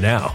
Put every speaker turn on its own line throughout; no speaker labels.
now.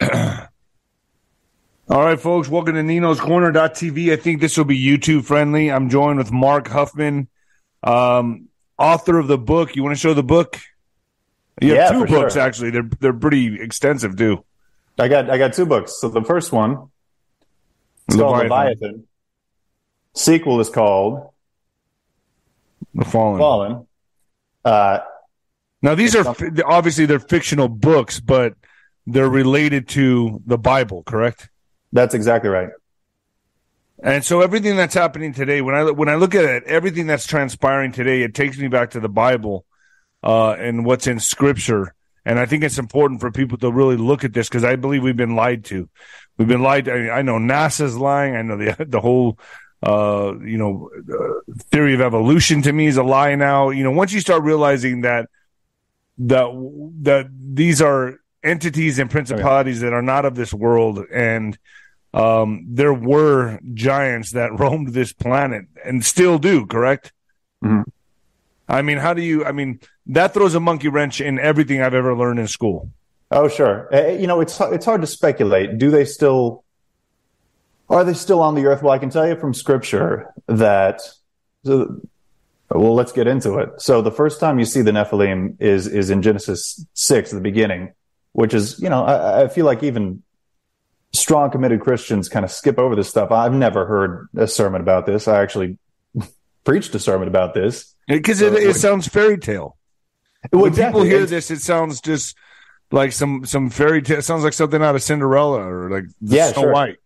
All right, folks, welcome to Nino's Corner.tv. I think this will be YouTube friendly. I'm joined with Mark Huffman, um, author of the book. You want to show the book? You have
Yeah,
two books
sure.
actually. They're they're pretty extensive too.
I got I got two books. So the first one is called
Leviathan.
Sequel is called
The Fallen.
Fallen. Uh,
Now these are obviously they're fictional books, but they're related to the Bible, correct?
that's exactly right.
And so everything that's happening today, when I when I look at it, everything that's transpiring today, it takes me back to the Bible uh, and what's in Scripture. And I think it's important for people to really look at this because I believe we've been lied to. We've been lied. To. I, mean, I know NASA's lying. I know the the whole uh, you know uh, theory of evolution to me is a lie now. You know, once you start realizing that that that these are entities and principalities that are not of this world and um, there were giants that roamed this planet and still do, correct?
Mhm.
I mean, how do you? I mean, that throws a monkey wrench in everything I've ever learned in school.
Oh, sure. Uh, you know, it's it's hard to speculate. Do they still are they still on the earth? Well, I can tell you from scripture that. So, well, let's get into it. So the first time you see the Nephilim is is in Genesis six, the beginning, which is you know I, I feel like even strong committed Christians kind of skip over this stuff. I've never heard a sermon about this. I actually preached a sermon about this.
Because it, it sounds fairy tale. When
exactly.
people hear this, it sounds just like some some fairy tale. It sounds like something out of Cinderella or like
Yeah,
Snow
sure.
White.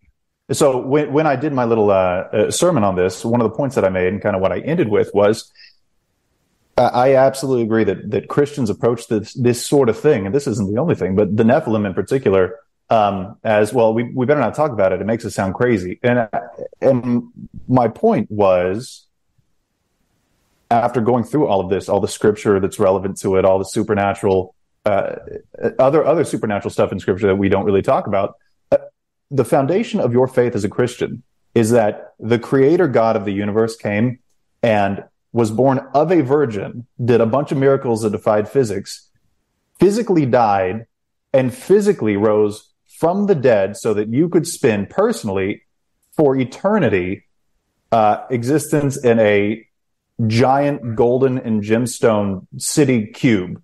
So when when I did my little uh, uh, sermon on this, one of the points that I made and kind of what I ended with was, I absolutely agree that that Christians approach this this sort of thing, and this isn't the only thing, but the Nephilim in particular, um, as well. We we better not talk about it. It makes it sound crazy. And and my point was, after going through all of this, all the scripture that's relevant to it, all the supernatural, uh, other other supernatural stuff in scripture that we don't really talk about the foundation of your faith as a Christian is that the creator God of the universe came and was born of a virgin, did a bunch of miracles that defied physics, physically died, and physically rose from the dead so that you could spend personally for eternity uh, existence in a giant golden and gemstone city cube.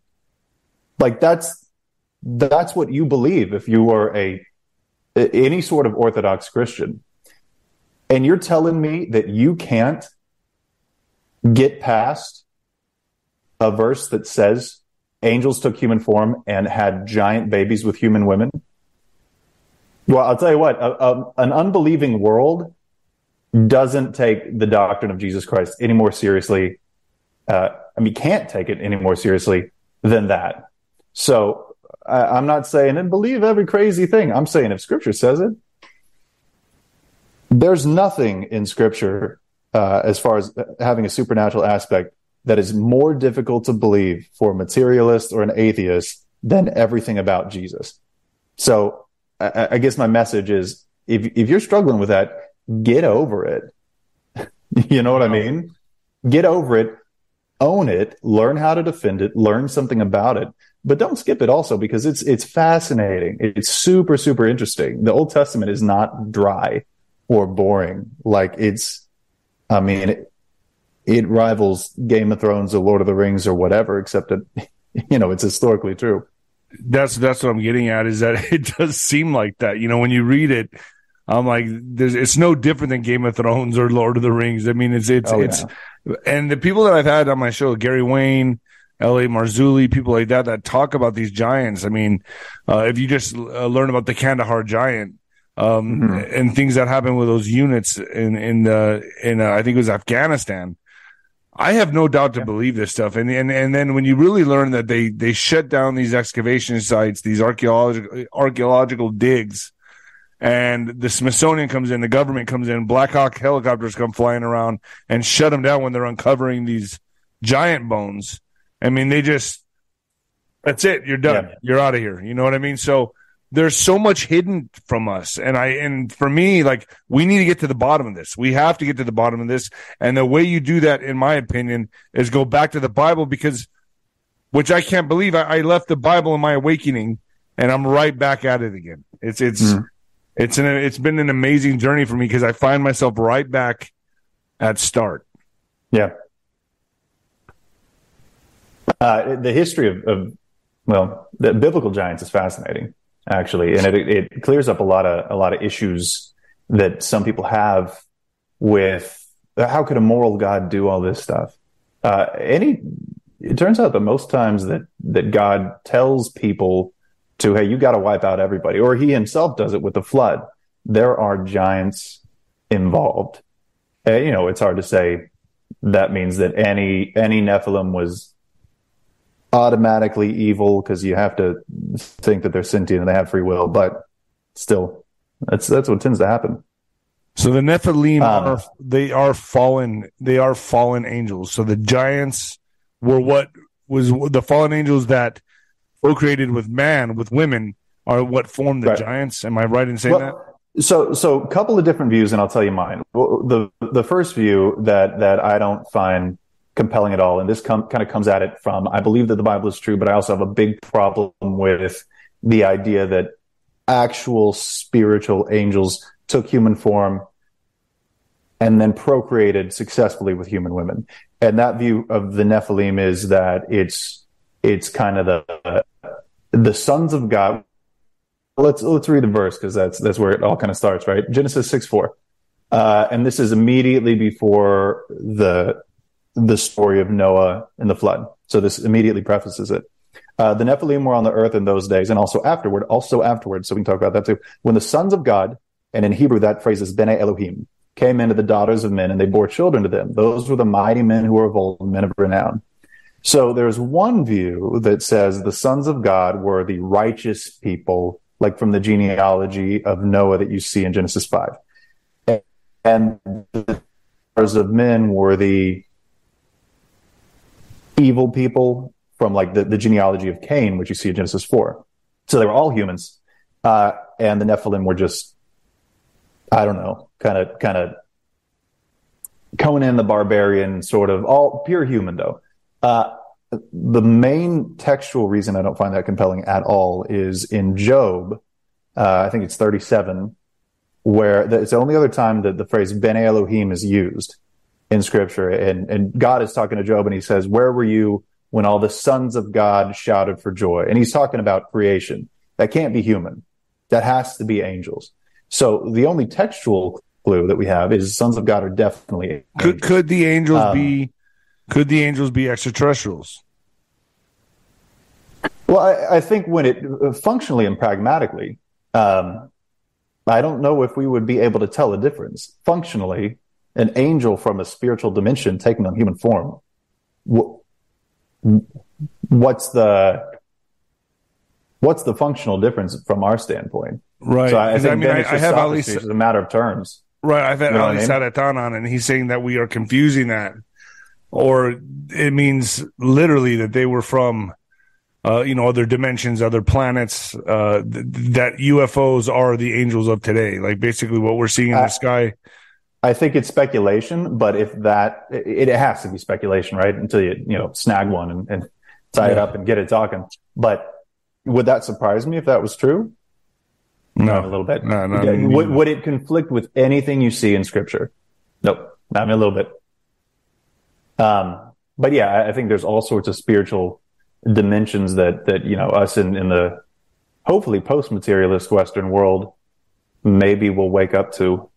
Like that's that's what you believe if you are a any sort of Orthodox Christian. And you're telling me that you can't get past a verse that says angels took human form and had giant babies with human women? Well, I'll tell you what, a, a, an unbelieving world doesn't take the doctrine of Jesus Christ any more seriously. Uh, I mean, can't take it any more seriously than that. So I'm not saying and believe every crazy thing. I'm saying if Scripture says it, there's nothing in Scripture uh, as far as having a supernatural aspect that is more difficult to believe for a materialist or an atheist than everything about Jesus. So I, I guess my message is if if you're struggling with that, get over it. you know what I mean? Get over it, own it, learn how to defend it, learn something about it, but don't skip it also because it's it's fascinating. It's super super interesting. The Old Testament is not dry or boring. Like it's, I mean, it, it rivals Game of Thrones or Lord of the Rings or whatever, except that you know it's historically true.
That's that's what I'm getting at is that it does seem like that. You know, when you read it, I'm like, there's, it's no different than Game of Thrones or Lord of the Rings. I mean, it's it's
Oh,
it's, and the people that I've had on my show, Gary Wayne, L.A. Marzulli, people like that that talk about these giants. I mean, uh, if you just uh, learn about the Kandahar giant. Um,
Mhm.
and things that happen with those units in, in, uh, in, uh, I think it was Afghanistan. I have no doubt to believe this stuff. And, and, and then when you really learn that they, they shut down these excavation sites, these archaeological, archaeological digs, and the Smithsonian comes in, the government comes in, Black Hawk helicopters come flying around and shut them down when they're uncovering these giant bones. I mean, they just, that's it. You're done. Yeah. You're out of here. You know what I mean? So, there's so much hidden from us. And i and for me like we need to get to the bottom of this. We have to get to the bottom of this. And the way you do that in my opinion is go back to the bible because which i can't believe i, I left the bible in my awakening and i'm right back at it again. It's it's mm. it's an it's been an amazing journey for me because i find myself right back at start.
Yeah. Uh, the history of, of well the biblical giants is fascinating actually, and it, it clears up a lot of a lot of issues that some people have with how could a moral God do all this stuff? Uh, any, it turns out that most times that that God tells people to, hey, you got to wipe out everybody, or He Himself does it with the flood. There are giants involved. Uh, you know, it's hard to say that means that any any Nephilim was automatically evil because you have to think that they're sentient and they have free will, but still, that's that's what tends to happen.
So the Nephilim um, are they are fallen they are fallen angels. So the giants were what was the fallen angels that procreated with man with women are what formed the right. giants. Am I right in saying well,
that? So so a couple of different views, and I'll tell you mine. The the first view that that I don't find compelling at all. And this com- kind of comes at it from, I believe that the Bible is true, but I also have a big problem with the idea that actual spiritual angels took human form and then procreated successfully with human women. And that view of the Nephilim is that it's, it's kind of the, the sons of God. Let's, let's read the verse because that's, that's where it all kind of starts, right? Genesis 6, 4. Uh, and this is immediately before the the story of Noah and the flood. So this immediately prefaces it. Uh, the Nephilim were on the earth in those days and also afterward, also afterward. So we can talk about that too. When the sons of God, and in Hebrew that phrase is Bene Elohim, came into the daughters of men and they bore children to them. Those were the mighty men who were of old, men of renown. So there's one view that says the sons of God were the righteous people, like from the genealogy of Noah that you see in Genesis 5. And the daughters of men were the evil people from like the, the genealogy of Cain, which you see in Genesis 4. So they were all humans. Uh, and the Nephilim were just, I don't know, kind of, kind of Conan the barbarian, sort of all pure human though. Uh, the main textual reason I don't find that compelling at all is in Job, uh, I think it's 37, where the, it's the only other time that the phrase Ben Elohim is used in scripture. And, and God is talking to Job and he says, where were you when all the sons of God shouted for joy? And he's talking about creation. That can't be human. That has to be angels. So the only textual clue that we have is sons of God are definitely
could could the angels um, be could the angels be extraterrestrials?
Well, I, I think when it functionally and pragmatically, um, I don't know if we would be able to tell the difference. Functionally, an angel from a spiritual dimension taking on human form. What's the what's the functional difference from our standpoint?
Right. So I, I think I mean, I, I have
Ali, it's a matter of terms.
Right. I've had you know Ali I mean? on, and he's saying that we are confusing that, or it means literally that they were from, uh, you know, other dimensions, other planets. Uh, th- that UFOs are the angels of today. Like basically, what we're seeing in the sky
I think it's speculation, but if that, it, it, has to be speculation, right? Until you, you know, snag one and, and tie yeah. it up and get it talking. But would that surprise me if that was true?
No,
a little bit.
No, no.
Yeah. Would, would it conflict with anything you see in scripture? Nope. Not a little bit. Um, but yeah, I think there's all sorts of spiritual dimensions that, that, you know, us in, in the hopefully post materialist Western world maybe will wake up to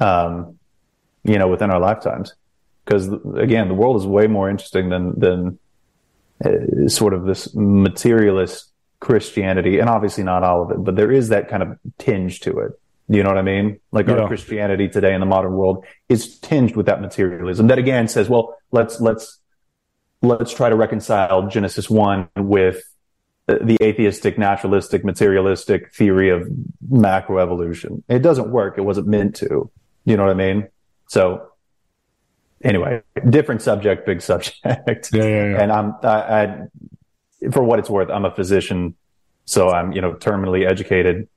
um, you know, within our lifetimes. Because again, the world is way more interesting than than uh, sort of this materialist Christianity, and obviously not all of it, but there is that kind of tinge to it. You know what I mean? Like
Yeah.
our Christianity today in the modern world is tinged with that materialism that again says, well, let's, let's, let's try to reconcile Genesis 1 with the atheistic, naturalistic, materialistic theory of macroevolution. It doesn't work. It wasn't meant to. You know what I mean? So anyway, different subject, big subject.
Yeah, yeah, yeah.
And I'm, I, I, for what it's worth, I'm a physician. So I'm, you know, terminally educated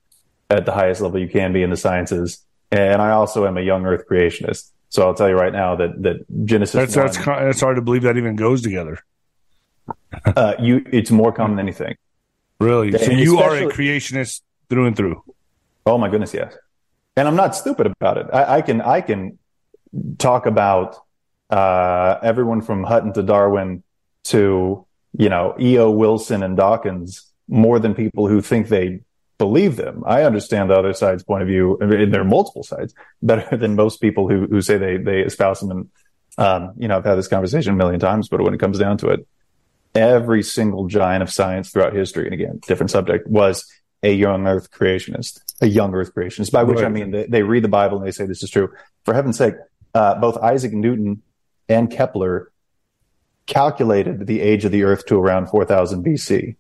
at the highest level you can be in the sciences. And I also am a young earth creationist. So I'll tell you right now that, that Genesis,
That's that's
1,
ki- that's hard to believe that even goes together.
uh, you, it's more common than anything.
Really. So
and
you are a creationist through and through.
Oh my goodness, yes. And I'm not stupid about it. I, I can I can talk about uh, everyone from Hutton to Darwin to you know E.O. Wilson and Dawkins more than people who think they believe them. I understand the other side's point of view. I mean, there are multiple sides better than most people who who say they they espouse them. And um, you know, I've had this conversation a million times, but when it comes down to it, every single giant of science throughout history, and again, different subject, was a young Earth creationist, a young Earth creationist. By which I mean they, they read the Bible and they say this is true. For heaven's sake, uh, both Isaac Newton and Kepler calculated the age of the Earth to around 4000 BC.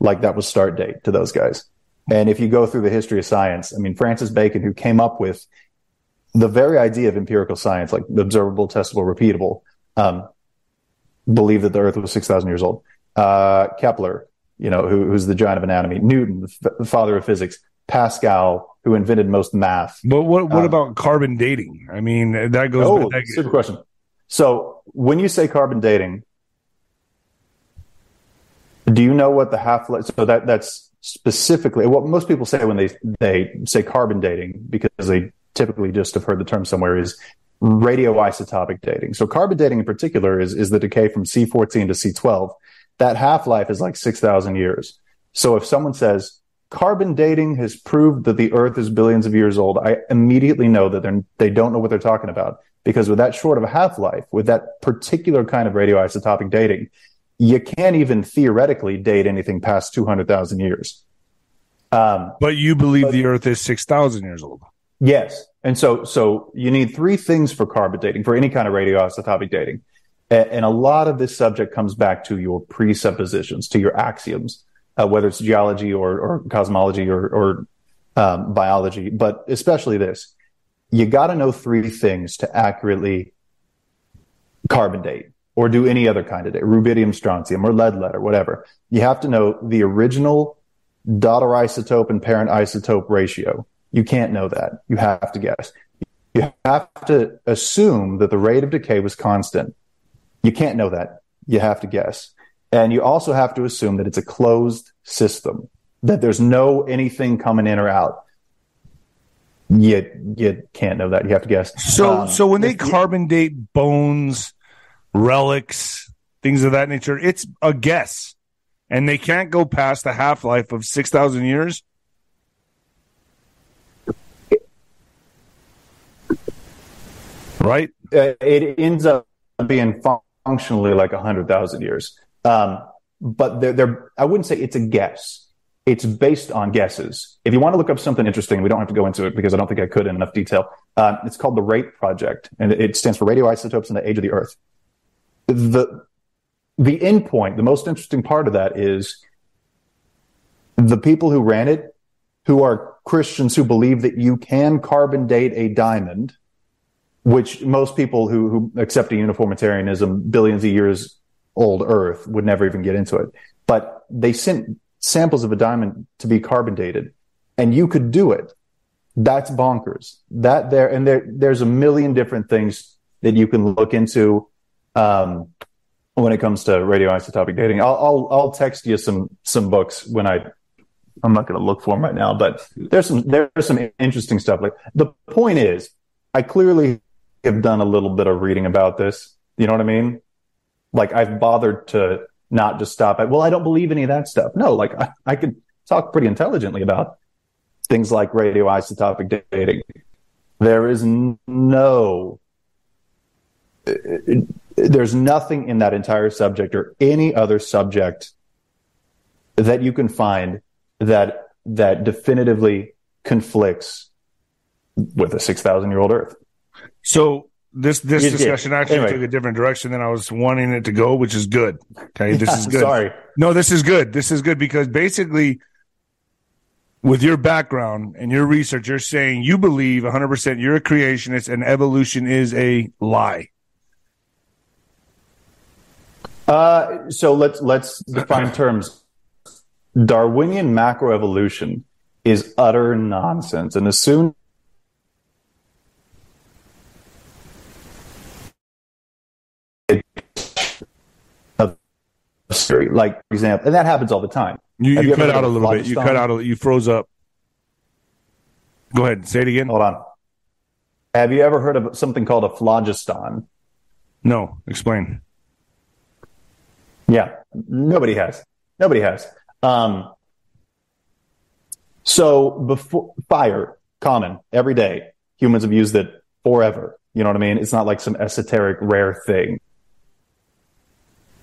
Like that was start date to those guys. And if you go through the history of science, I mean, Francis Bacon, who came up with the very idea of empirical science, like observable, testable, repeatable, um, believed that the Earth was 6,000 years old. Uh, Kepler, you know, who, who's the giant of anatomy, Newton, the f- the father of physics, Pascal, who invented most math.
But what what
Uh,
about carbon dating? I mean, that goes.
Oh,
that-
super question. So when you say carbon dating, do you know what the half life? So that that's specifically what most people say when they they say carbon dating because they typically just have heard the term somewhere is radioisotopic dating. So carbon dating in particular is is the decay from C14 to C12. That half life is like six thousand years. So if someone says carbon dating has proved that the Earth is billions of years old, I immediately know that they're they don't know what they're talking about because with that short of a half life, with that particular kind of radioisotopic dating, you can't even theoretically date anything past two hundred thousand years. Um,
but you believe the Earth is six thousand years old.
Yes. And so, so you need three things for carbon dating, for any kind of radioisotopic dating. A- And a lot of this subject comes back to your presuppositions, to your axioms, uh, whether it's geology or, or cosmology or, or um, biology, but especially this. You got to know three things to accurately carbon date or do any other kind of date, rubidium, strontium, or lead lead or whatever. You have to know the original daughter isotope and parent isotope ratio. You can't know that. You have to guess. You have to assume that the rate of decay was constant. You can't know that. You have to guess. And you also have to assume that it's a closed system, that there's no anything coming in or out. You, you can't know that. You have to guess.
So
Um,
so when they carbon date bones, relics, things of that nature, it's a guess, and they can't go past the half life of six thousand years. Right?
uh, it ends up being functionally like a hundred thousand years. Um, but they're, they're, I wouldn't say it's a guess. It's based on guesses. If you want to look up something interesting, we don't have to go into it because I don't think I could in enough detail. Uh, it's called the RATE project and it stands for radioisotopes and the age of the earth. The, the end point, the most interesting part of that is the people who ran it, who are Christians who believe that you can carbon date a diamond, which most people who, who accept a uniformitarianism, billions of years old Earth would never even get into it. But they sent samples of a diamond to be carbon dated, and you could do it. That's bonkers. That there and there, there's a million different things that you can look into um, when it comes to radioisotopic dating. I'll, I'll I'll text you some some books when I. I'm not going to look for them right now, but there's some there's some interesting stuff. Like the point is, I clearly have done a little bit of reading about this. You know what I mean? Like I've bothered to not just stop at, well, I don't believe any of that stuff. No, like I, I could talk pretty intelligently about things like radioisotopic dating. There is no, uh, there's nothing in that entire subject or any other subject that you can find that, that definitively conflicts with a 6,000 year old Earth.
So this this
Yeah,
discussion
yeah.
actually
Anyway.
took a different direction than I was wanting it to go, which is good. Okay, this is good.
Sorry.
No, this is good. This is good because basically, with your background and your research, you're saying you believe 100% you're a creationist and evolution is a lie.
Uh, so let's let's define terms. Darwinian macroevolution is utter nonsense, and as soon like for example, and that happens all the time.
You, you,
you
cut out a little bit. You cut out a You froze up. Go ahead. Say it again.
Hold on. Have you ever heard of something called a phlogiston?
No, explain.
Yeah, nobody has. Nobody has. Um, so before fire, common every day. Humans have used it forever. You know what I mean? It's not like some esoteric rare thing.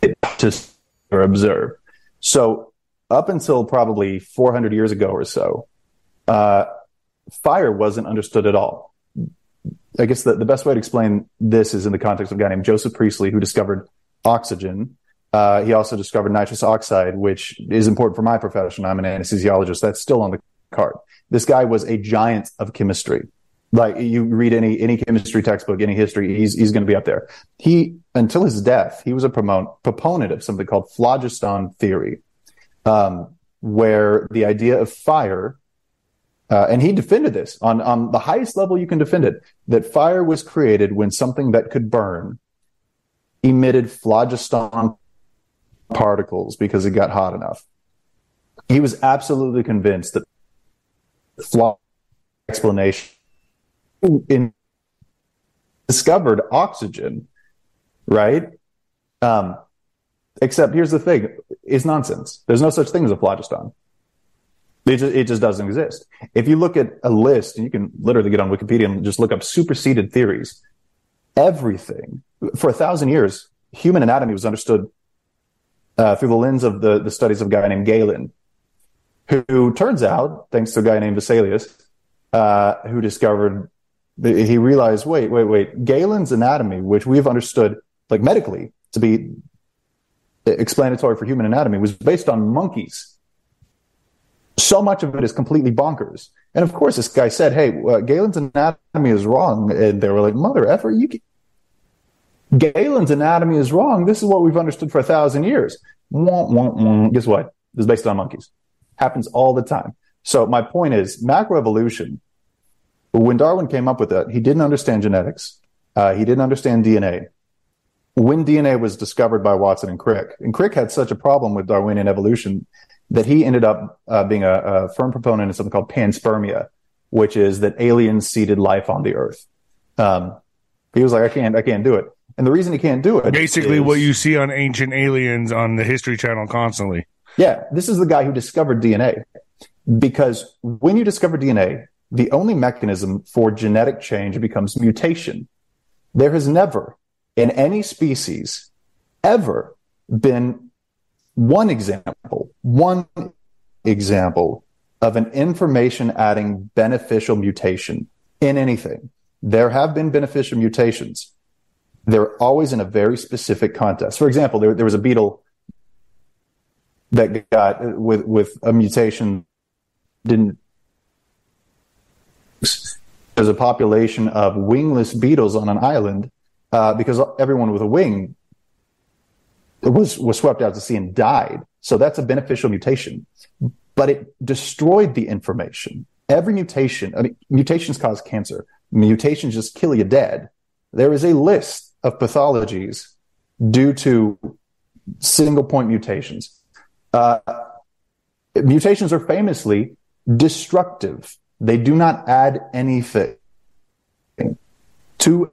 It just or observe. So up until probably 400 years ago or so, uh, fire wasn't understood at all. I guess the, the best way to explain this is in the context of a guy named Joseph Priestley, who discovered oxygen. Uh, he also discovered nitrous oxide, which is important for my profession. I'm an anesthesiologist. That's still on the card. This guy was a giant of chemistry. Like you read any any chemistry textbook, any history, he's he's going to be up there. He until his death, he was a promote, proponent of something called phlogiston theory, um, where the idea of fire uh, and he defended this on, on the highest level you can defend it that fire was created when something that could burn emitted phlogiston particles because it got hot enough. He was absolutely convinced that flaw explanation in discovered oxygen, right? Um, except here's the thing: it's nonsense. There's no such thing as a phlogiston. It just, it just doesn't exist. If you look at a list, and you can literally get on Wikipedia and just look up superseded theories, everything for a thousand years, human anatomy was understood uh, through the lens of the, the studies of a guy named Galen, who, who turns out, thanks to a guy named Vesalius, uh, who discovered, he realized, wait, wait, wait, Galen's anatomy, which we've understood like medically to be explanatory for human anatomy, was based on monkeys so much of it is completely bonkers. And of course, this guy said, "Hey, uh, Galen's anatomy is wrong," and they were like, "Mother effer, you." Can... Galen's anatomy is wrong. This is what we've understood for a thousand years. Wah, wah, wah. Guess what? It's based on monkeys. Happens all the time. So my point is, macroevolution. When Darwin came up with that, he didn't understand genetics. Uh, he didn't understand DNA. When DNA was discovered by Watson and Crick, and Crick had such a problem with Darwinian evolution that he ended up uh, being a, a, firm proponent of something called panspermia, which is that aliens seeded life on the earth. Um, he was like, I can't, I can't do it. And the reason he can't do it,
Basically,
is-
what you see on Ancient Aliens on the History Channel constantly.
yeah, this is the guy who discovered DNA. Because when you discover DNA, the only mechanism for genetic change becomes mutation. There has never, in any species, ever been one example, one example of an information adding beneficial mutation in anything. There have been beneficial mutations. They're always in a very specific context. For example, there, there was a beetle that got with, with a mutation didn't there's a population of wingless beetles on an island uh, because everyone with a wing was was swept out to sea and died. So that's a beneficial mutation, but it destroyed the information. Every mutation, I mean, mutations cause cancer. Mutations just kill you dead. There is a list of pathologies due to single point mutations. Uh, mutations are famously destructive. They do not add anything to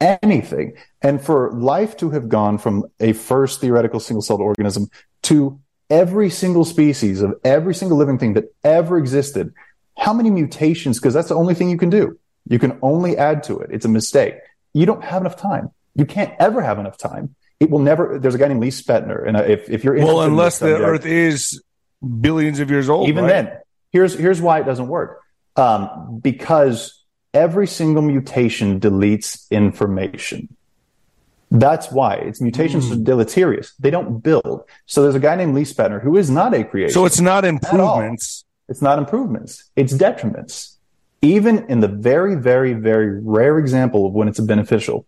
anything. And for life to have gone from a first theoretical single celled organism to every single species of every single living thing that ever existed, how many mutations? Because that's the only thing you can do. You can only add to it. It's a mistake. You don't have enough time. You can't ever have enough time. It will never. There's a guy named Lee Spetner, and uh, if, if you're
Well,
interested in
unless
this
the Earth is billions of years old.
even
right?
then here's here's why it doesn't work um, because every single mutation deletes information. That's why its mutations mm. are deleterious. They don't build. So there's a guy named Lee Spetner who is not a creation.
So it's not improvements.
It's not improvements. It's detriments. Even in the very, very, very rare example of when it's beneficial,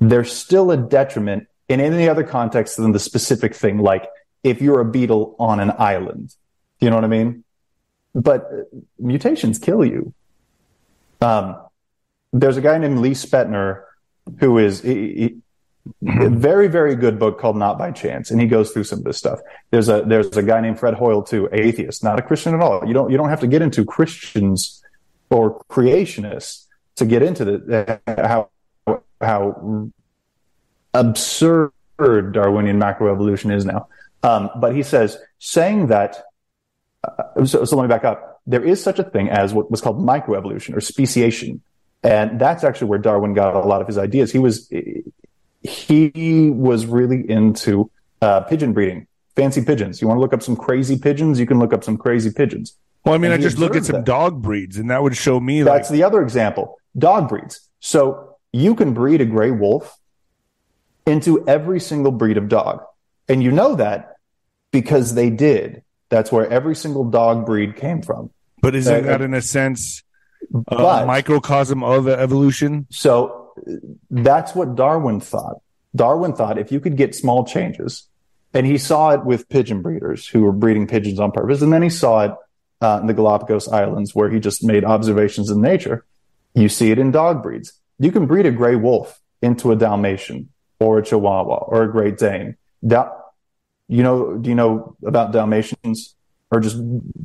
there's still a detriment in any other context than the specific thing, like if you're a beetle on an island. You know what I mean? But mutations kill you. Um, there's a guy named Lee Spetner who is he, a very very good book called Not by Chance, and he goes through some of this stuff. There's a there's a guy named Fred Hoyle too, atheist, not a Christian at all. You don't you don't have to get into Christians or creationists to get into the how how absurd Darwinian macroevolution is now. Um, but he says saying that. Uh, so, so let me back up. There is such a thing as what was called microevolution or speciation, and that's actually where Darwin got a lot of his ideas. He was he was really into uh, pigeon breeding, fancy pigeons. You want to look up some crazy pigeons? You can look up some crazy pigeons.
Well, I mean, and I just look at some that. dog breeds, and that would show me.
That's like... the other example: dog breeds. So you can breed a gray wolf into every single breed of dog, and you know that because they did. That's where every single dog breed came from.
But isn't uh, that, in a sense, a microcosm of evolution?
So that's what Darwin thought. Darwin thought if you could get small changes, and he saw it with pigeon breeders who were breeding pigeons on purpose, and then he saw it uh, in the Galapagos Islands where he just made observations in nature. You see it in dog breeds. You can breed a gray wolf into a Dalmatian or a Chihuahua or a Great Dane. Da- you know, do you know about Dalmatians? or just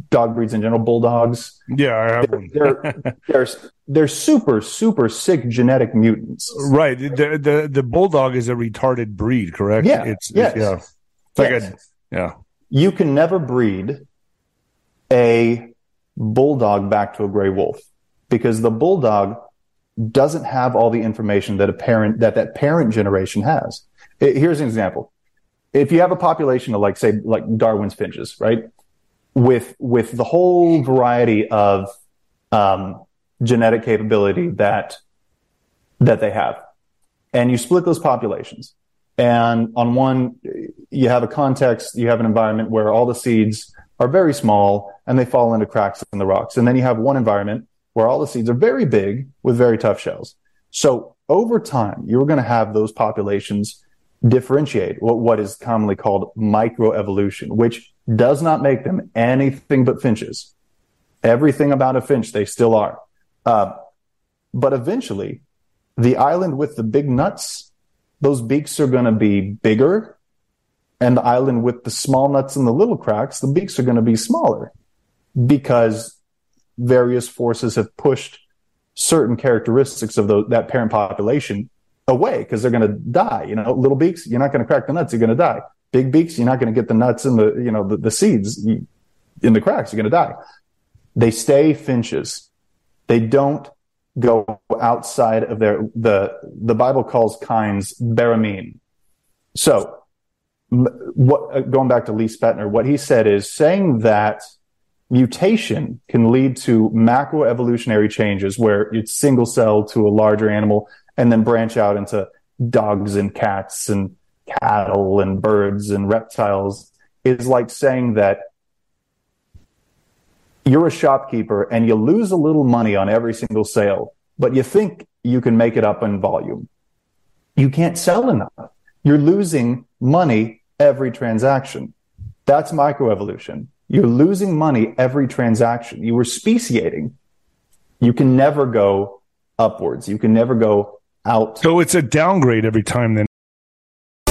dog breeds in general, bulldogs.
Yeah, I have
they're, they're, they're, they're super, super sick genetic mutants.
Right. The, the, the bulldog is a retarded breed, correct?
Yeah. It's, yes.
It's, yeah. It's like yes. a, yeah.
You can never breed a bulldog back to a gray wolf because the bulldog doesn't have all the information that a parent, that that parent generation has. Here's an example. If you have a population of like, say, like Darwin's finches, right? with with the whole variety of um, genetic capability that that they have, and you split those populations. And on one, you have a context, you have an environment where all the seeds are very small and they fall into cracks in the rocks. And then you have one environment where all the seeds are very big with very tough shells. So over time, you're going to have those populations differentiate what, what is commonly called microevolution, which does not make them anything but finches. Everything about a finch, they still are. Uh, but eventually, the island with the big nuts, those beaks are going to be bigger. And the island with the small nuts and the little cracks, the beaks are going to be smaller because various forces have pushed certain characteristics of the, that parent population away because they're going to die. You know, little beaks, you're not going to crack the nuts, you're going to die. Big beaks, you're not going to get the nuts and the, you know, the, the seeds in the cracks, you're going to die. They stay finches. They don't go outside of their, the, the Bible calls kinds baramine. So what, uh, going back to Lee Spetner, what he said is saying that mutation can lead to macroevolutionary changes where it's single cell to a larger animal and then branch out into dogs and cats and cattle and birds and reptiles is like saying that you're a shopkeeper and you lose a little money on every single sale, but you think you can make it up in volume. You can't sell enough. You're losing money every transaction. That's microevolution. You're losing money every transaction. You were speciating. You can never go upwards. You can never go out.
So it's a downgrade every time then.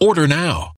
Order now.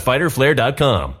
www.fighterflare.com.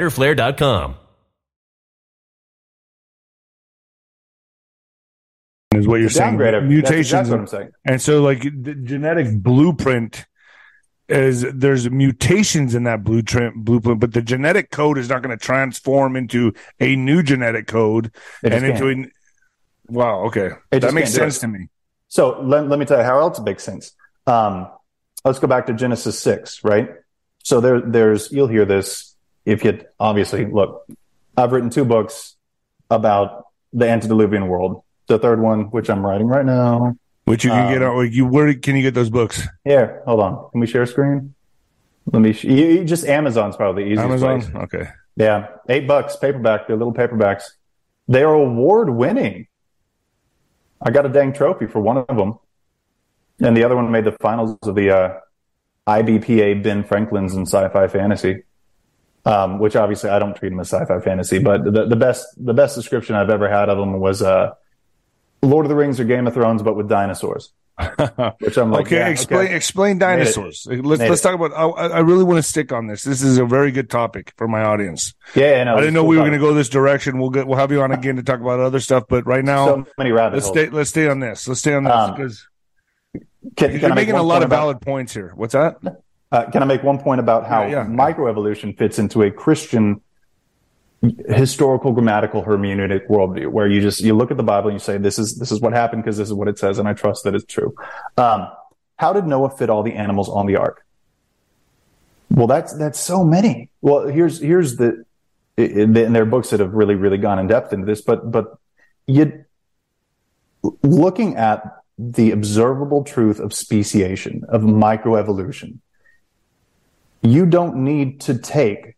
fighterflare.com.
Is what you're saying?
downgrade of- that's
Mutations,
what I'm saying.
and so like the genetic blueprint is there's mutations in that blueprint blueprint, but the genetic code is not going to transform into a new genetic code
It
and
just
into a wow. Okay,
It
that makes sense to me.
So let, let me tell you how else it makes sense. Um, let's go back to Genesis 6, right? So there, there's, you'll hear this if you obviously look, I've written two books about the antediluvian world. The third one, which I'm writing right now.
Which you can
Um,
get out. Like you, where can you get those books?
Here, hold on. Can we share a screen? Let me, sh- you, you- just Amazon's probably the easiest
Amazon.
place.
Okay.
Yeah. Eight bucks paperback. They're little paperbacks. They are award winning. I got a dang trophy for one of them. And the other one made the finals of the uh, IBPA Ben Franklin's in sci-fi fantasy. Um, which obviously I don't treat them as sci-fi fantasy, but the, the best the best description I've ever had of them was uh, Lord of the Rings or Game of Thrones, but with dinosaurs. Which I'm like,
okay,
yeah,
explain
okay.
explain dinosaurs. Let's let's talk about. I, I really want to stick on this. This is a very good topic for my audience.
Yeah, no,
I didn't know
cool
we were going to go this direction. We'll get we'll have you on again to talk about other stuff, but right now
So many rabbit
let's
holes.
stay let's stay on this. Let's stay on this
Um,
because
Can,
you're
can I make
making a lot of
about-
valid points here. What's that?
Uh, can I make one point about how
Yeah, yeah.
microevolution fits into a Christian historical grammatical hermeneutic worldview, where you just you look at the Bible and you say this is this is what happened because this is what it says, and I trust that it's true. Um, how did Noah fit all the animals on the ark? Well, that's that's so many. Well, here's here's the and there are books that have really really gone in depth into this, but but you looking at the observable truth of speciation of microevolution you don't need to take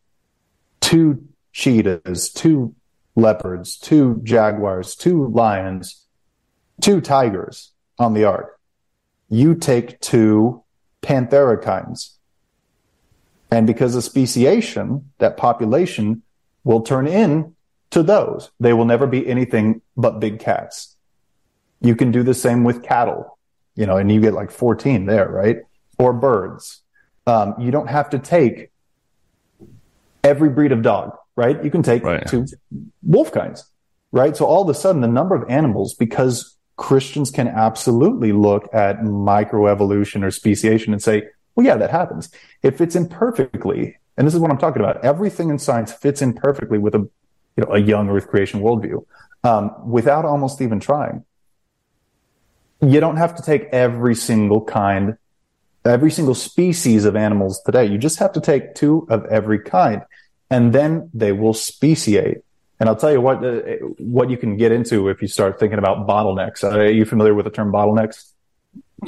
two cheetahs, two leopards, two jaguars, two lions, two tigers on the ark. You take two panthera kinds. And because of speciation, that population will turn in to those. They will never be anything but big cats. You can do the same with cattle. you know, and you get like 14 there, right? Or birds. Um, you don't have to take every breed of dog, right? You can take
Right.
two wolf kinds, right? So all of a sudden, the number of animals, because Christians can absolutely look at microevolution or speciation and say, well, yeah, that happens. It fits in perfectly. And this is what I'm talking about. Everything in science fits in perfectly with a, you know, a young earth creation worldview, um, without almost even trying. You don't have to take every single kind, every single species of animals today. You just have to take two of every kind and then they will speciate. And I'll tell you what, uh, what you can get into if you start thinking about bottlenecks. Uh, are you familiar with the term bottlenecks?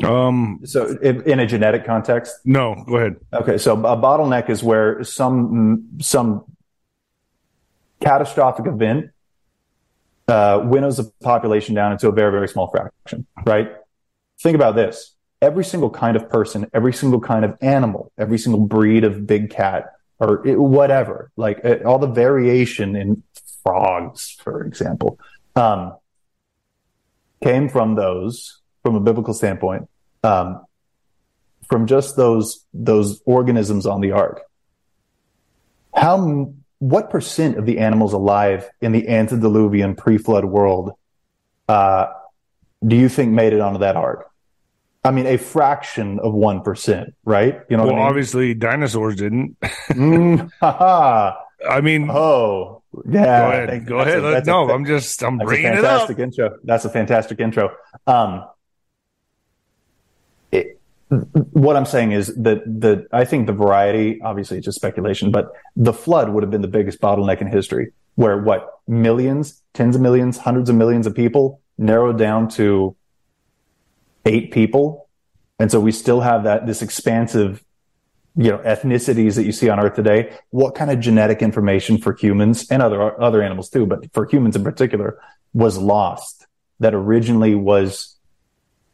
Um,
So in, in a genetic context,
no, go ahead.
Okay, so a bottleneck is where some some catastrophic event uh, winnows the population down into a very very small fraction. Right? Think about this: every single kind of person, every single kind of animal, every single breed of big cat or it- whatever, like uh, all the variation in frogs, for example, um, came from those from a biblical standpoint. Um, from just those those organisms on the ark how what percent of the animals alive in the antediluvian pre-flood world uh, do you think made it onto that ark i mean a fraction of 1% right you know
Well,
I mean?
obviously dinosaurs didn't.
Mm.
I mean,
oh yeah
go ahead. Go
that's
ahead.
a- that's
no, I'm just I'm
That's a
bringing it up.
fantastic intro. That's a fantastic intro. Um, it, what I'm saying is that the I think the variety, obviously it's just speculation, but the flood would have been the biggest bottleneck in history, where what millions, tens of millions, hundreds of millions of people narrowed down to eight people, and so we still have that this expansive you know ethnicities that you see on earth today. What kind of genetic information for humans and other other animals too but for humans in particular was lost that originally was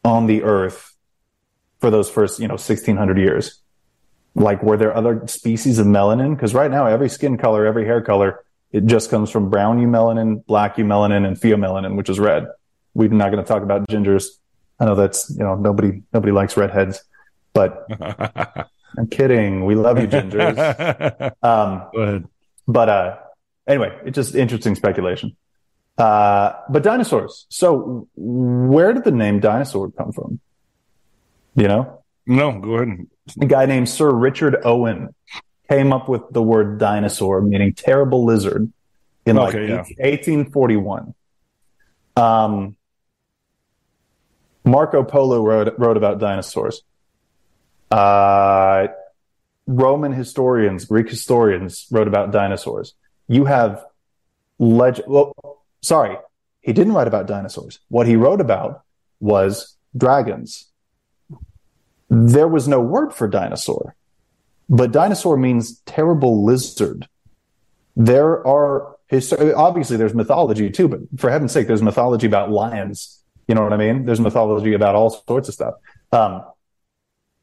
on the earth for those first you know 1600 years. Like were there other species of melanin? Because right now every skin color every hair color it just comes from brown eumelanin black eumelanin and pheomelanin which is red. We're not going to talk about gingers i know that's you know nobody nobody likes redheads but i'm kidding we love you gingers um, but uh, anyway, it's just interesting speculation. Uh, but dinosaurs. So where did the name dinosaur come from? You know,
No, go ahead.
a guy named Sir Richard Owen came up with the word dinosaur, meaning terrible lizard, in like
Okay, yeah.
1841. Um, Marco Polo wrote, wrote about dinosaurs. Uh, Roman historians, Greek historians wrote about dinosaurs. You have legend. Well, sorry, he didn't write about dinosaurs. What he wrote about was dragons. There was no word for dinosaur, but dinosaur means terrible lizard. There are obviously there's mythology too, but for heaven's sake, there's mythology about lions. You know what I mean? There's mythology about all sorts of stuff. Um,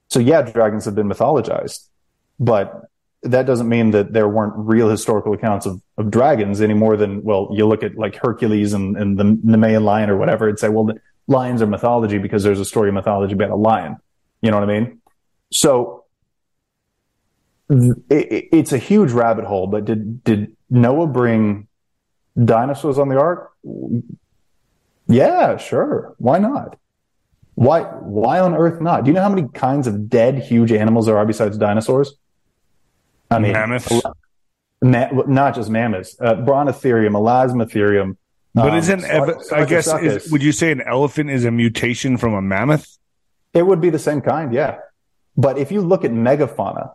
so yeah, dragons have been mythologized, but that doesn't mean that there weren't real historical accounts of, of dragons any more than, well, you look at like Hercules and, and the Nemean lion or whatever and say, well, lions are mythology because there's a story of mythology about a lion. You know what I mean? So it- it's a huge rabbit hole, but did, did Noah bring dinosaurs on the ark? Yeah, sure. Why not? Why, why on earth not? Do you know how many kinds of dead huge animals there are besides dinosaurs? I mean,
Mammoths.
ma- not just mammoths, uh, Brontotherium, Elasmotherium.
But
um,
isn't
Sar-
I guess is, would you say an elephant is a mutation from a mammoth?
It would be the same kind, yeah. But if you look at megafauna,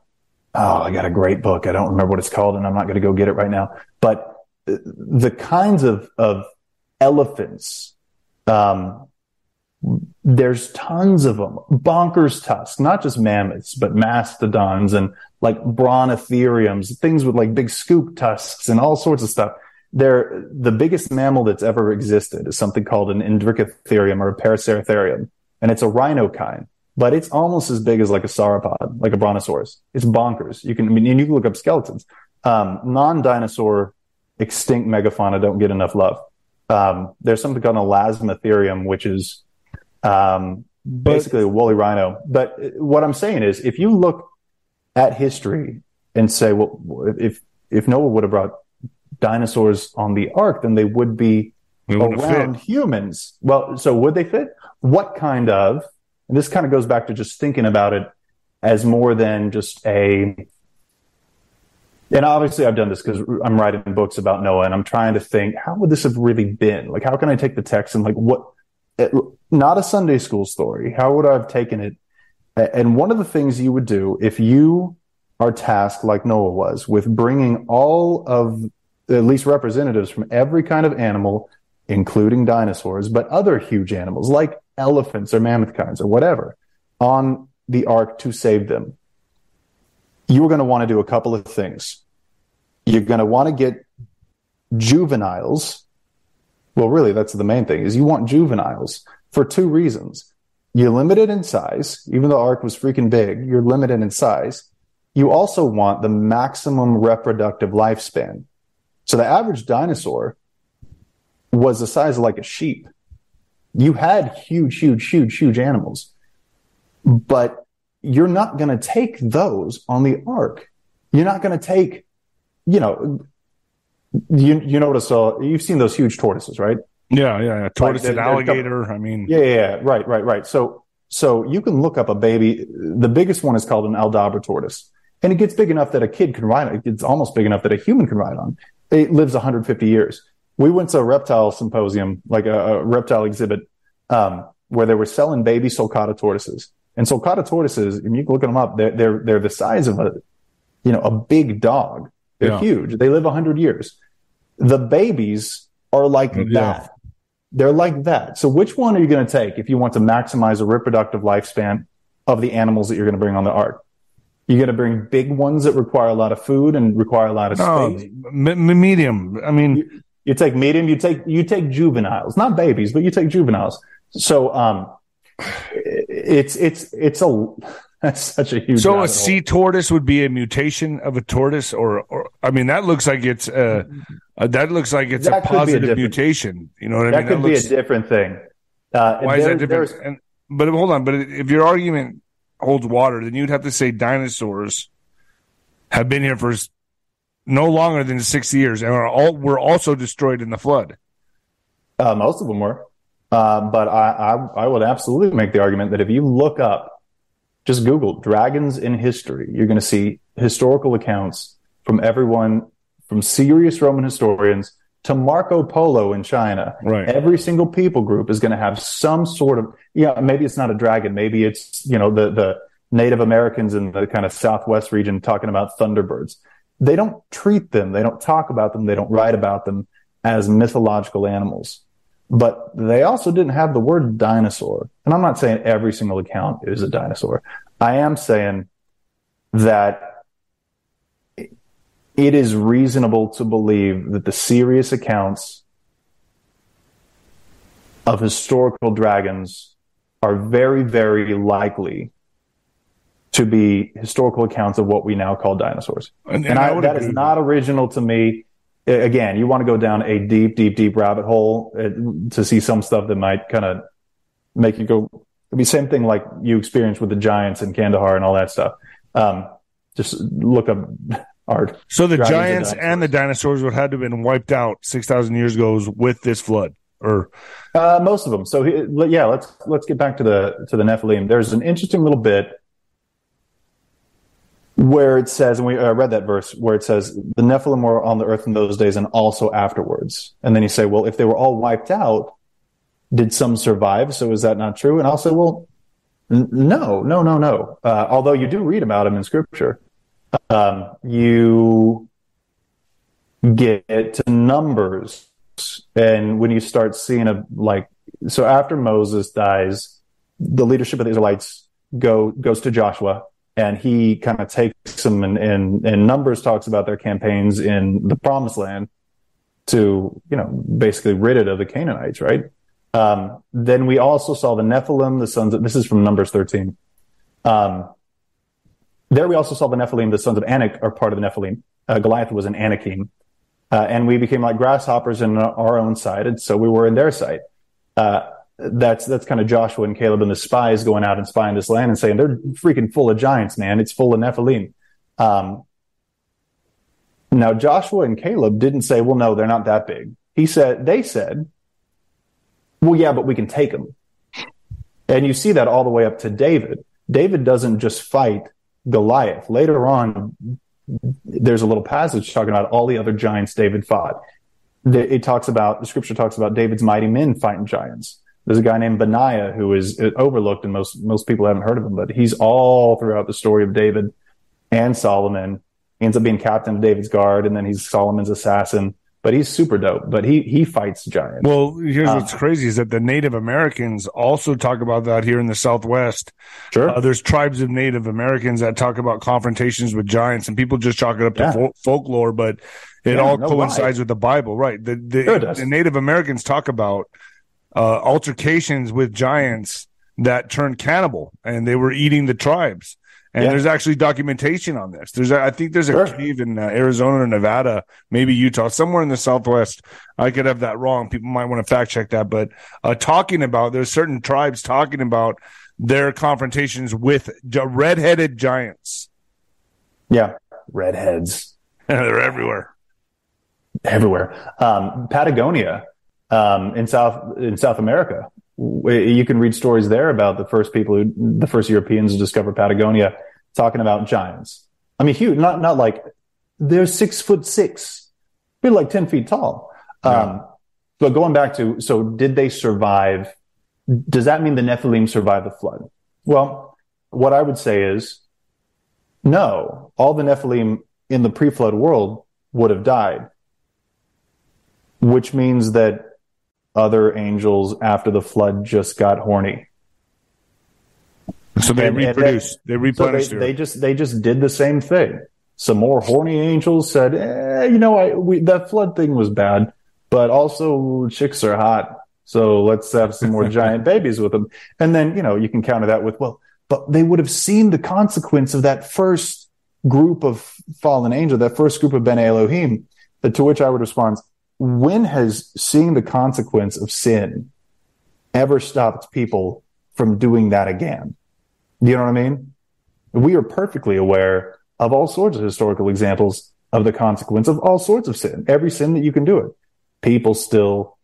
oh, I got a great book. I don't remember what it's called, and I'm not going to go get it right now. But uh, the kinds of of elephants, um, there's tons of them. Bonkers tusks, not just mammoths, but mastodons and like brontotheriums, things with like big scoop tusks and all sorts of stuff. They're the biggest mammal that's ever existed is something called an Indricotherium or a Paraceratherium and it's a rhino kind, but it's almost as big as like a sauropod, like a brontosaurus. It's bonkers. You can, I mean, and you can look up skeletons. Um, non-dinosaur extinct megafauna don't get enough love. Um, there's something called an elasmotherium, which is, um, basically a woolly rhino. But what I'm saying is, if you look at history and say, well, if if Noah would have brought dinosaurs on the ark, then they would be around humans. Well, so would they fit? What kind of? And this kind of goes back to just thinking about it as more than just a. And obviously, I've done this because I'm writing books about Noah, and I'm trying to think, how would this have really been? Like, how can I take the text and like what? Not a Sunday school story. How would I have taken it? And one of the things you would do if you are tasked, like Noah was, with bringing all of at least representatives from every kind of animal, including dinosaurs, but other huge animals like elephants or mammoth kinds or whatever, on the ark to save them. You are going to want to do a couple of things. You're going to want to get juveniles. Well, really, that's the main thing is you want juveniles for two reasons. You're limited in size, even though ark was freaking big, you're limited in size. You also want the maximum reproductive lifespan. So the average dinosaur was the size of like a sheep. You had huge, huge, huge, huge animals, but you're not going to take those on the ark. You're not going to take, you know, you you notice uh, you've seen those huge tortoises, right?
Yeah, yeah, yeah. tortoise like and alligator. I mean,
yeah, yeah, yeah, right, right, right. So so you can look up a baby. The biggest one is called an Aldabra tortoise, and it gets big enough that a kid can ride. It It's almost big enough that a human can ride on it lives 150 years. We went to a reptile symposium, like a, a reptile exhibit, um, where they were selling baby sulcata tortoises. And sulcata tortoises, and you can look at them up, they're, they're, they're the size of a, you know, a big dog. They're yeah. huge. They live 100 years. The babies are like yeah. that. They're like that. So which one are you going to take if you want to maximize the reproductive lifespan of the animals that you're going to bring on the ark? You're going to bring big ones that require a lot of food and require a lot of space.
m- medium. I mean,
you, you, take medium. You take you take juveniles, not babies, but you take juveniles. So um, it's it's it's a that's such a huge.
So a sea tortoise would be a mutation of a tortoise, or or I mean that looks like it's uh, uh that looks like it's that a positive a mutation. You know what I mean?
Could that could be a different thing.
Uh, why is that different? And, but hold on. But if your argument holds water, then you'd have to say dinosaurs have been here for no longer than six years and are all were also destroyed in the flood.
Uh, most of them were. Uh, but I, I, I would absolutely make the argument that if you look up, just Google dragons in history, you're going to see historical accounts from everyone from serious Roman historians to Marco Polo in China.
Right.
Every single people group is going to have some sort of, yeah, maybe it's not a dragon. Maybe it's, you know, the, the Native Americans in the kind of Southwest region talking about thunderbirds. They don't treat them. They don't talk about them. They don't write about them as mythological animals. But they also didn't have the word dinosaur. And I'm not saying every single account is a dinosaur. I am saying that it is reasonable to believe that the serious accounts of historical dragons are very, very likely to be historical accounts of what we now call dinosaurs. And, and, and I, that is not original to me. Again, you want to go down a deep, deep, deep rabbit hole uh, to see some stuff that might kind of make you go. It'd be same thing like you experienced with the giants and Kandahar and all that stuff. Um, just look up art.
So the giants and the dinosaurs would have to have been wiped out six thousand years ago with this flood, or
uh, most of them. So yeah, let's let's get back to the to the Nephilim. There's an interesting little bit where it says, and we uh, read that verse where it says the Nephilim were on the earth in those days and also afterwards. And then you say, well, if they were all wiped out, did some survive? So is that not true? And I'll say, well, n- no, no, no, no. Uh, although you do read about them in Scripture um, you get to numbers and when you start seeing a like so after moses dies the leadership of the israelites go goes to joshua and he kind of takes them and, and numbers talks about their campaigns in the promised land to you know basically rid it of the canaanites right um, then we also saw the nephilim the sons of this is from numbers 13 um, there we also saw the Nephilim, the sons of Anak are part of the Nephilim. Uh, Goliath was an Anakim. Uh, and we became like grasshoppers in our own sight, and so we were in their sight. Uh, that's that's kind of Joshua and Caleb and the spies going out and spying this land and saying they're freaking full of giants, man. It's full of Nephilim. Um, now Joshua and Caleb didn't say, "Well, no, they're not that big." He said they said, "Well, yeah, but we can take them." And you see that all the way up to David. David doesn't just fight Goliath. Later on, there's a little passage talking about all the other giants David fought. It talks about the scripture talks about David's mighty men fighting giants. There's a guy named Benaiah who is overlooked, and most most people haven't heard of him, but he's all throughout the story of David and Solomon. He ends up being captain of David's guard, and then he's Solomon's assassin. But he's super dope. But he he fights giants.
Well, here's um, what's crazy is that the Native Americans also talk about that here in the Southwest.
Sure,
uh, there's tribes of Native Americans that talk about confrontations with giants, and people just chalk it up to fol- folklore, but it yeah, all no coincides lie. with the Bible, right? The the, sure the Native Americans talk about uh, altercations with giants that turned cannibal, and they were eating the tribes. And yeah. there's actually documentation on this. There's, I think there's a sure. cave in uh, Arizona or Nevada, maybe Utah, somewhere in the Southwest. I could have that wrong. People might want to fact check that, but uh, talking about there's certain tribes talking about their confrontations with redheaded giants.
Yeah, redheads.
They're everywhere.
Everywhere. Um, Patagonia um, in South in South America you can read stories there about the first people who, the first Europeans to discover Patagonia, talking about giants. I mean, huge, not not like they're six foot six, they're like ten feet tall. Yeah. Um, but going back to, so did they survive? Does that mean the Nephilim survived the flood? Well, what I would say is no. All the Nephilim in the pre-flood world would have died, which means that other angels after the flood just got horny.
So they and, reproduced. And they, they replenished.
So they, they, just they just did the same thing. Some more horny angels said, eh, "You know, I we, that flood thing was bad, but also chicks are hot, so let's have some more giant babies with them." And then you know you can counter that with, "Well, but they would have seen the consequence of that first group of fallen angel, that first group of Ben Elohim." To which I would respond, when has seeing the consequence of sin ever stopped people from doing that again? Do you know what I mean? We are perfectly aware of all sorts of historical examples of the consequence of all sorts of sin, every sin that you can do it. People still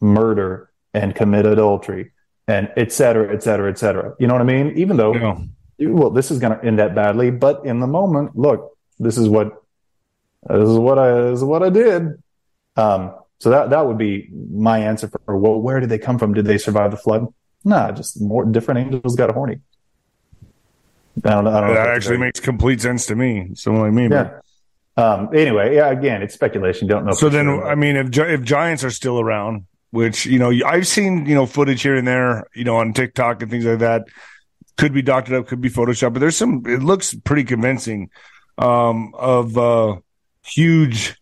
murder and commit adultery and et cetera, et cetera, et cetera. You know what I mean? Even though, yeah. well, this is going to end that badly, but in the moment, look, this is what, this is what I, this is what I did. Um, so that that would be my answer for well, where did they come from? Did they survive the flood? Nah, just more different angels got horny.
I don't, I don't that actually makes complete sense to me. Someone like me,
yeah. Um, anyway, yeah, again, it's speculation. Don't know.
So then, sure. I mean, if if giants are still around, which you know, I've seen you know footage here and there, you know, on TikTok and things like that. Could be doctored up, could be photoshopped, but there's some. It looks pretty convincing um, of uh, huge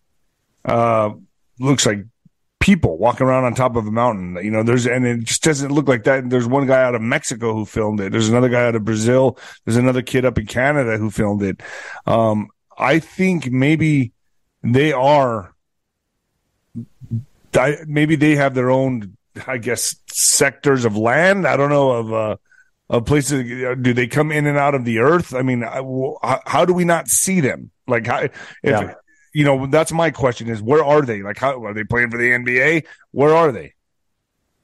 uh, looks like people walking around on top of a mountain. You know, there's, and it just doesn't look like that. There's one guy out of Mexico who filmed it. There's another guy out of Brazil. There's another kid up in Canada who filmed it. Um, I think maybe they are, maybe they have their own, I guess, sectors of land. I don't know of, uh, of places. Do they come in and out of the earth? I mean, how, do we not see them? Like, how, if, yeah you know, that's my question is where are they? Like, how are they playing for the NBA? Where are they?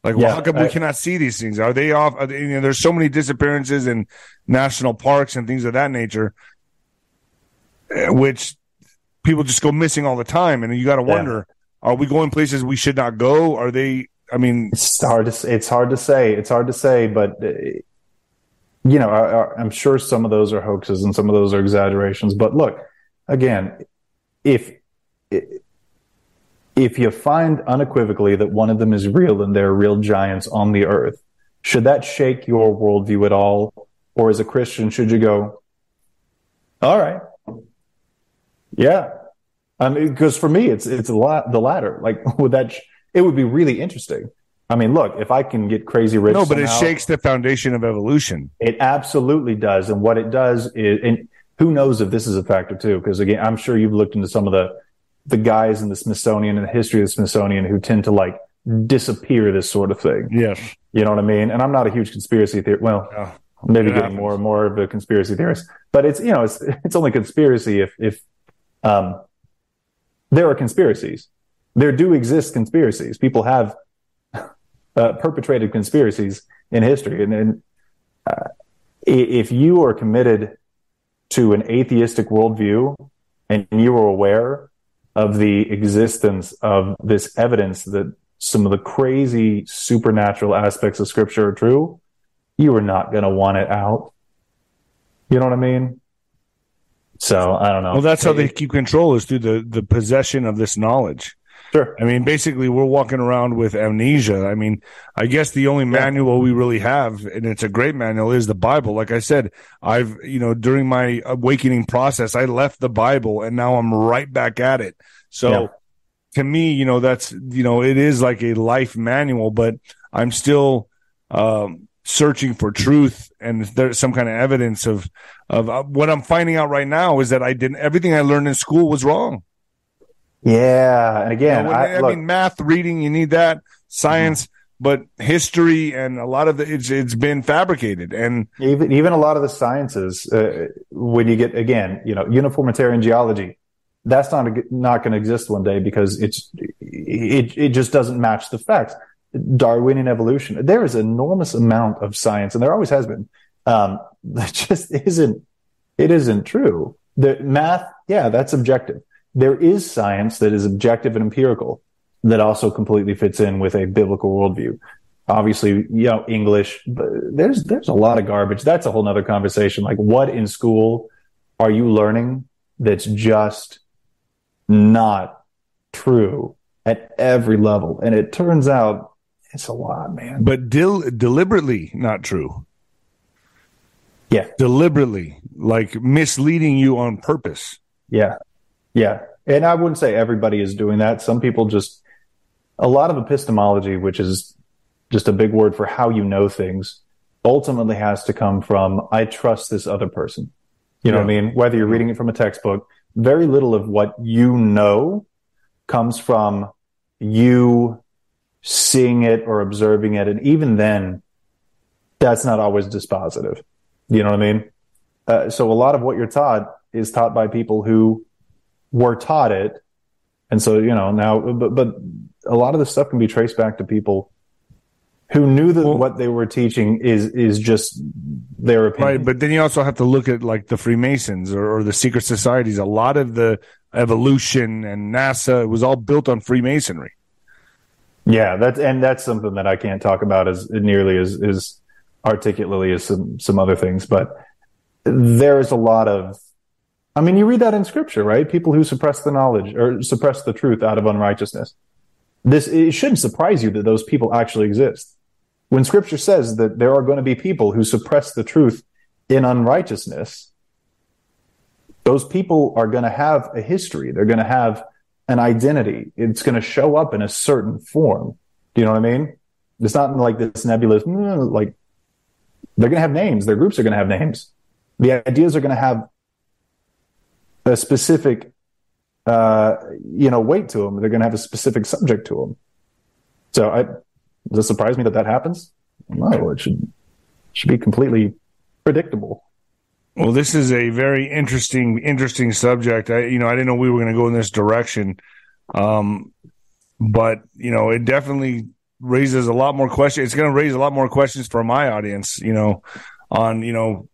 Like, yeah, well, how come I, we cannot see these things? Are they off? Are they, you know, there's so many disappearances in national parks and things of that nature, eh, which people just go missing all the time. And you got to wonder, yeah. are we going places we should not go? Are they, I mean,
it's hard to, it's hard to say. It's hard to say, but, uh, you know, I, I'm sure some of those are hoaxes and some of those are exaggerations. But look, again, if if you find unequivocally that one of them is real and there are real giants on the earth, should that shake your worldview at all? Or as a Christian, should you go, all right, yeah. I mean, because for me, it's it's a lot the latter. Like, would that? It would be really interesting. I mean, look, if I can get crazy rich,
no, but somehow, it shakes the foundation of evolution.
It absolutely does, and what it does is, and who knows if this is a factor too? Because again, I'm sure you've looked into some of the the guys in the Smithsonian and the history of the Smithsonian who tend to like disappear this sort of thing.
Yes.
You know what I mean? And I'm not a huge conspiracy theorist. Well,
Yeah.
maybe
It
getting
happens.
more and more of a conspiracy theorist, but it's, you know, it's, it's only conspiracy if, if, um, there are conspiracies. There do exist conspiracies. People have uh, perpetrated conspiracies in history. And, and uh, if you are committed to an atheistic worldview and you are aware of the existence of this evidence that some of the crazy supernatural aspects of scripture are true, you are not going to want it out. You know what I mean? So I don't know.
Well, that's how they keep control is through the, the possession of this knowledge.
Sure.
I mean, basically, we're walking around with amnesia. I mean, I guess the only manual we really have, and it's a great manual, is the Bible. Like I said, I've, you know, during my awakening process, I left the Bible and now I'm right back at it. So
Yeah.
to me, you know, that's, you know, it is like a life manual, but I'm still, um, searching for truth and there's some kind of evidence of, of uh, what I'm finding out right now is that I didn't, everything I learned in school was wrong.
Yeah. And
You
again,
know,
I,
I,
look,
mean, math, reading, you need that. Science, but history and a lot of the, it's it's been fabricated. And
even even a lot of the sciences uh, when you get again you know uniformitarian geology that's not a, not going to exist one day because it's it it just doesn't match the facts darwinian evolution there is enormous amount of science and there always has been um that just isn't it isn't true the math yeah that's objective there is science that is objective and empirical that also completely fits in with a biblical worldview obviously, you know, English, but there's, there's a lot of garbage. That's a whole nother conversation. Like what in school are you learning that's just not true at every level? And it turns out it's a lot, man.
but dil- deliberately not true.
Yeah.
Deliberately, like misleading you on purpose.
Yeah. Yeah. And I wouldn't say everybody is doing that. Some people just, a lot of epistemology, which is just a big word for how you know things, ultimately has to come from, I trust this other person. You know what I mean? Whether you're reading it from a textbook, very little of what you know comes from you seeing it or observing it. And even then, that's not always dispositive. You know what I mean? Uh, so a lot of what you're taught is taught by people who were taught it. And so, you know, now, but, but a lot of this stuff can be traced back to people who knew that what they were teaching is, is just their opinion.
Right. But then you also have to look at like the Freemasons or, or the secret societies. A lot of the evolution and NASA, it was all built on Freemasonry.
Yeah, that's and that's something that I can't talk about as nearly as as articulately as some some other things. But there is a lot of, I mean, you read that in Scripture, right? People who suppress the knowledge or suppress the truth out of unrighteousness. This it shouldn't surprise you that those people actually exist. When Scripture says that there are going to be people who suppress the truth in unrighteousness, those people are going to have a history. They're going to have an identity. It's going to show up in a certain form. Do you know what I mean? It's not like this nebulous, like they're going to have names. Their groups are going to have names. The ideas are going to have a specific, uh, you know, weight to them. They're going to have a specific subject to them. So I, does it surprise me that that happens? No, it should, should be completely predictable.
Well, this is a very interesting, interesting subject. I, you know, I didn't know we were going to go in this direction, um, but you know, it definitely raises a lot more questions. It's going to raise a lot more questions for my audience. You know, on you know,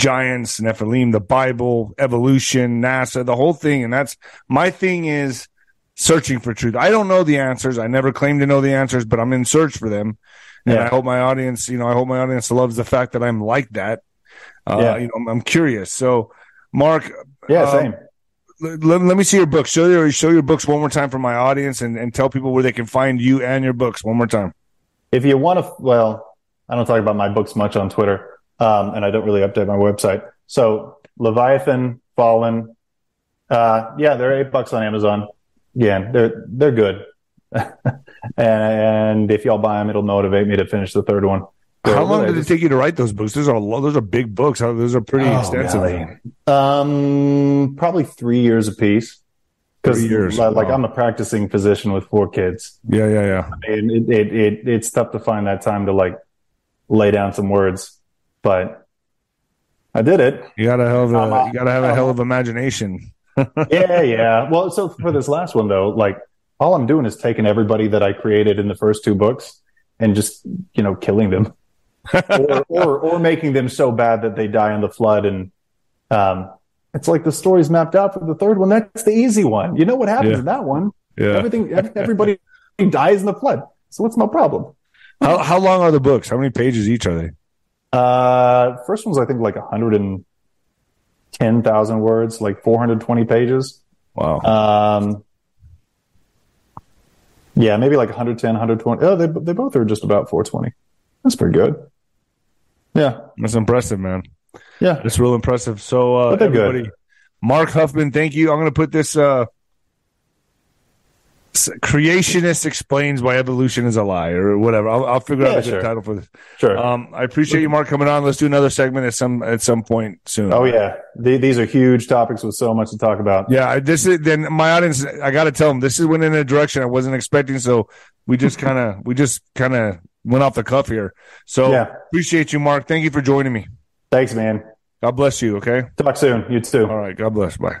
giants, Nephilim, the Bible, evolution, NASA, the whole thing. And that's my thing is searching for truth. I don't know the answers. I never claim to know the answers, but I'm in search for them. And
Yeah.
I hope my audience, you know, I hope my audience loves the fact that I'm like that. Uh,
Yeah.
you know, I'm, I'm curious. So, Mark,
Yeah,
uh,
same.
let, let, let me see your books. Show your show your books one more time for my audience, and, and tell people where they can find you and your books one more time.
if you want to, well, I don't talk about my books much on Twitter, um, and I don't really update my website. So Leviathan, Fallen, uh, yeah, they're eight bucks on Amazon. Yeah, they're they're good. and if y'all buy them, it'll motivate me to finish the third one.
How long did it take you to write those books? Those are lo- those are big books. Those are pretty
Oh,
extensive.
Um, probably three years apiece. because
Three years.
like
Wow.
I'm a practicing physician with four kids,
Yeah, yeah, yeah.
and it, it, it it's tough to find that time to like lay down some words, but I did it.
You gotta have a
uh,
you gotta have a hell of imagination.
yeah, yeah. Well, so for this last one though, like all I'm doing is taking everybody that I created in the first two books and just you know killing them, or, or or making them so bad that they die in the flood. And um, it's like the story's mapped out for the third one. That's the easy one. You know what happens
Yeah.
in that one?
Yeah.
Everything, everybody dies in the flood. So what's my problem?
How how long are the books? How many pages each are they?
Uh, first one's I think like 110,000 words, like 420 pages.
Wow.
Um, yeah, maybe like 110, 120. Oh, they they both are just about 420. That's pretty good. Yeah,
That's impressive, man.
yeah.
it's real impressive. So uh
they're good.
Mark Huffman, thank you. I'm gonna put this uh creationist explains why evolution is a lie or whatever. I'll, I'll figure out
Yeah,
a good title for this.
Sure.
Um, I appreciate you, Mark, coming on. Let's do another segment at some at some point soon.
oh yeah, The- these are huge topics with so much to talk about.
Yeah, this is then my audience. I got to tell them this is went in a direction I wasn't expecting. So we just kind of we just kind of went off the cuff here. So
Yeah.
appreciate you, Mark. Thank you for joining me.
Thanks, man.
God bless you. Okay.
Talk soon. You too.
All right. God bless. Bye.